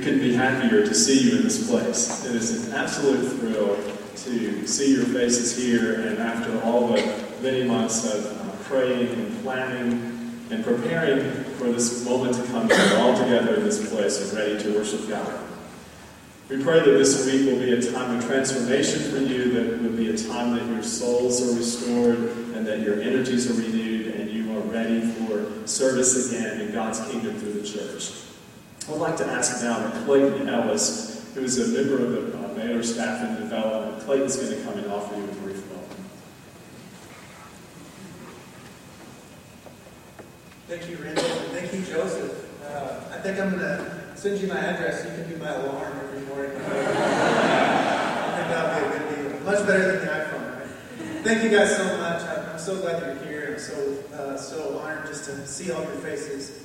We couldn't be happier to see you in this place. It is an absolute thrill to see your faces here, and after all the many months of uh, praying and planning and preparing for this moment to come, we're all together in this place and ready to worship God. We pray that this week will be a time of transformation for you, that it will be a time that your souls are restored and that your energies are renewed and you are ready for service again in God's kingdom through the church. I would like to ask now Clayton Ellis, who is a member of the uh, staff and development, Clayton's going to come and offer you a brief welcome. Thank you, Randall, and thank you, Joseph. Uh, I think I'm going to send you my address. You can be my alarm every morning. Much better than the iPhone? Thank you guys so much. I'm so glad you're here. I'm so uh, so honored just to see all your faces.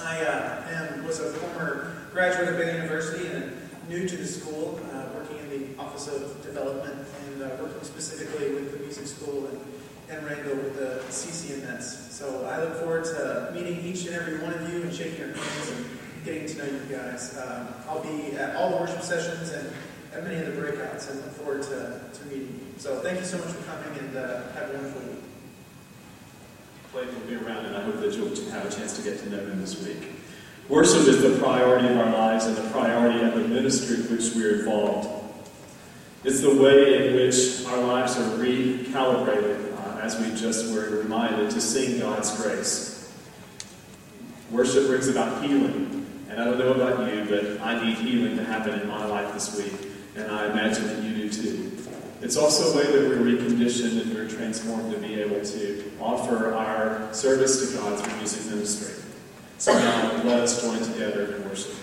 I uh, am, was a former graduate of Baylor University and new to the school, uh, working in the Office of Development and uh, working specifically with the music school and, and Randall with the CCMS. So I look forward to meeting each and every one of you and shaking your hands and getting to know you guys. Um, I'll be at all the worship sessions and at many of the breakouts and look forward to, to meeting you. So thank you so much for coming and uh, have a wonderful week. Will be around, and I hope that you'll have a chance to get to know him this week. Worship is the priority of our lives and the priority of the ministry in which we're involved. It's the way in which our lives are recalibrated, uh, as we just were reminded, to sing God's grace. Worship brings about healing. And I don't know about you, but I need healing to happen in my life this week. And I imagine that you do too. It's also a way that we're reconditioned and we're transformed to be able to offer our service to God through music ministry. So now let us join together in worship.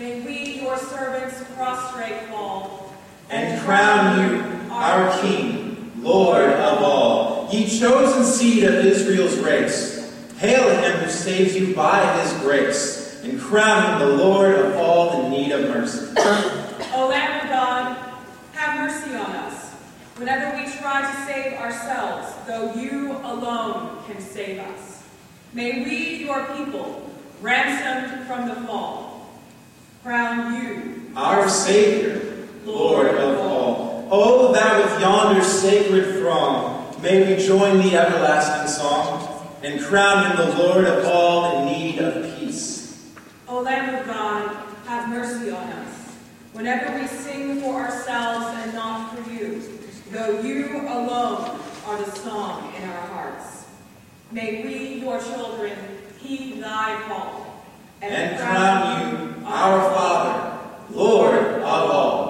May we, your servants, prostrate fall. And crown you our King, Lord of all, ye chosen seed of Israel's race. Hail him who saves you by his grace, and crown him the Lord of all in need of mercy. O Lamb of God, have mercy on us. Whenever we try to save ourselves, though you alone can save us. May we, your people, ransomed from the fall, crown you, Our Savior, Lord of all. Oh, that with yonder sacred throng may we join the everlasting song, and crown him the Lord of all in need of peace. O Lamb of God, have mercy on us. Whenever we sing for ourselves and not for you, though you alone are the song in our hearts. May we, your children, heed thy call. and crown you our Father, Lord of all.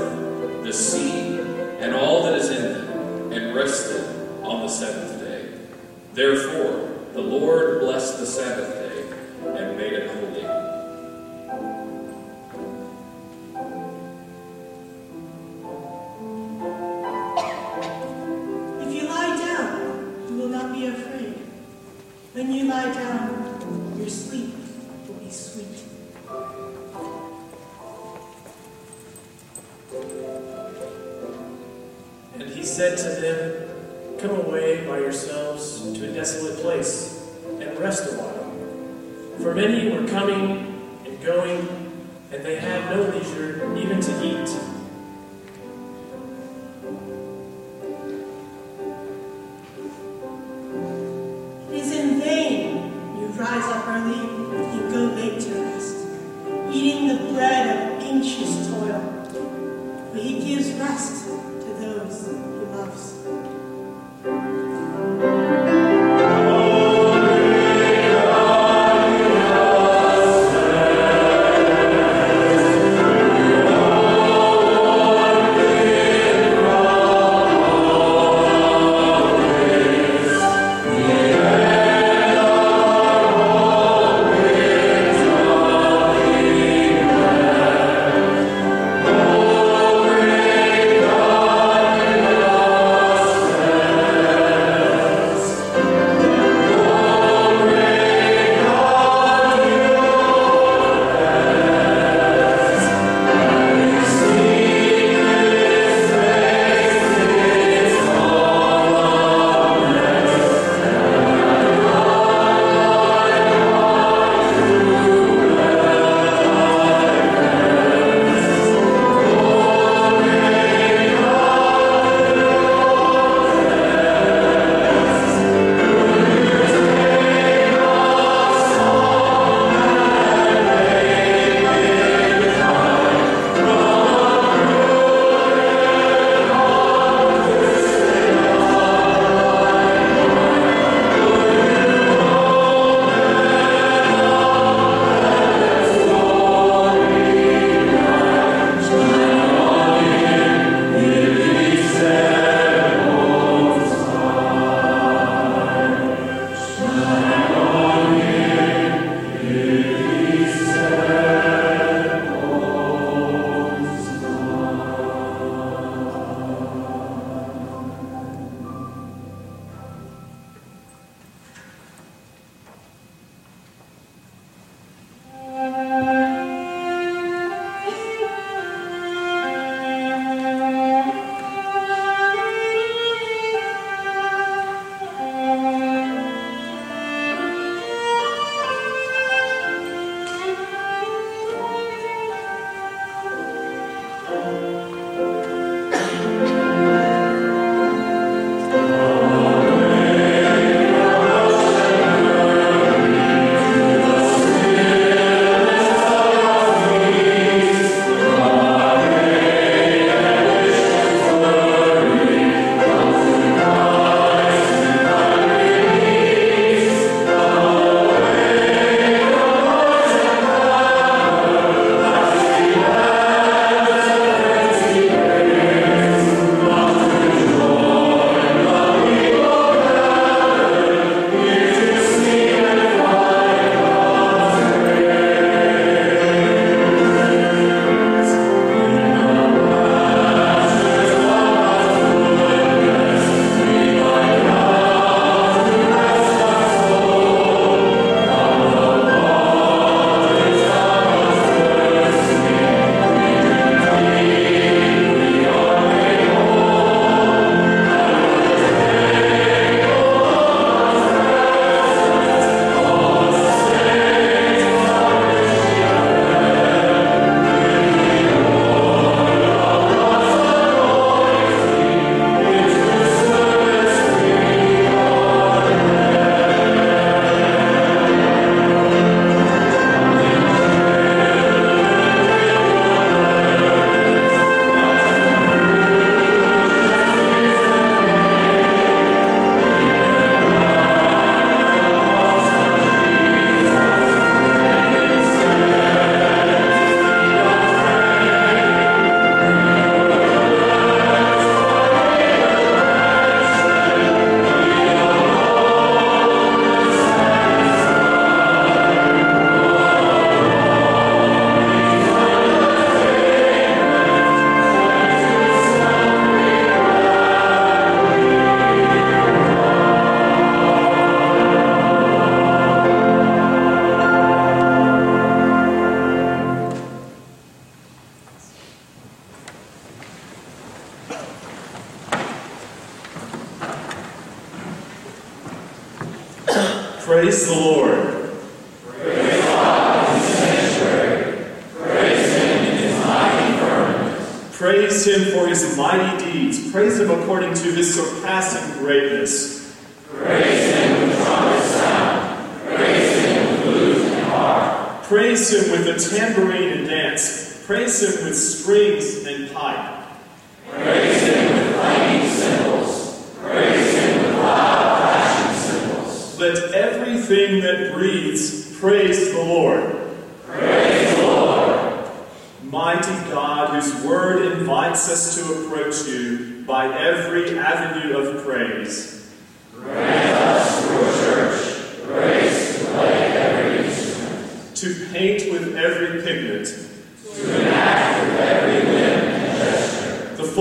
Therefore, the Lord blessed the Sabbath day and made it holy. Of anxious toil. For he gives rest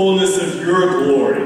fullness of your glory,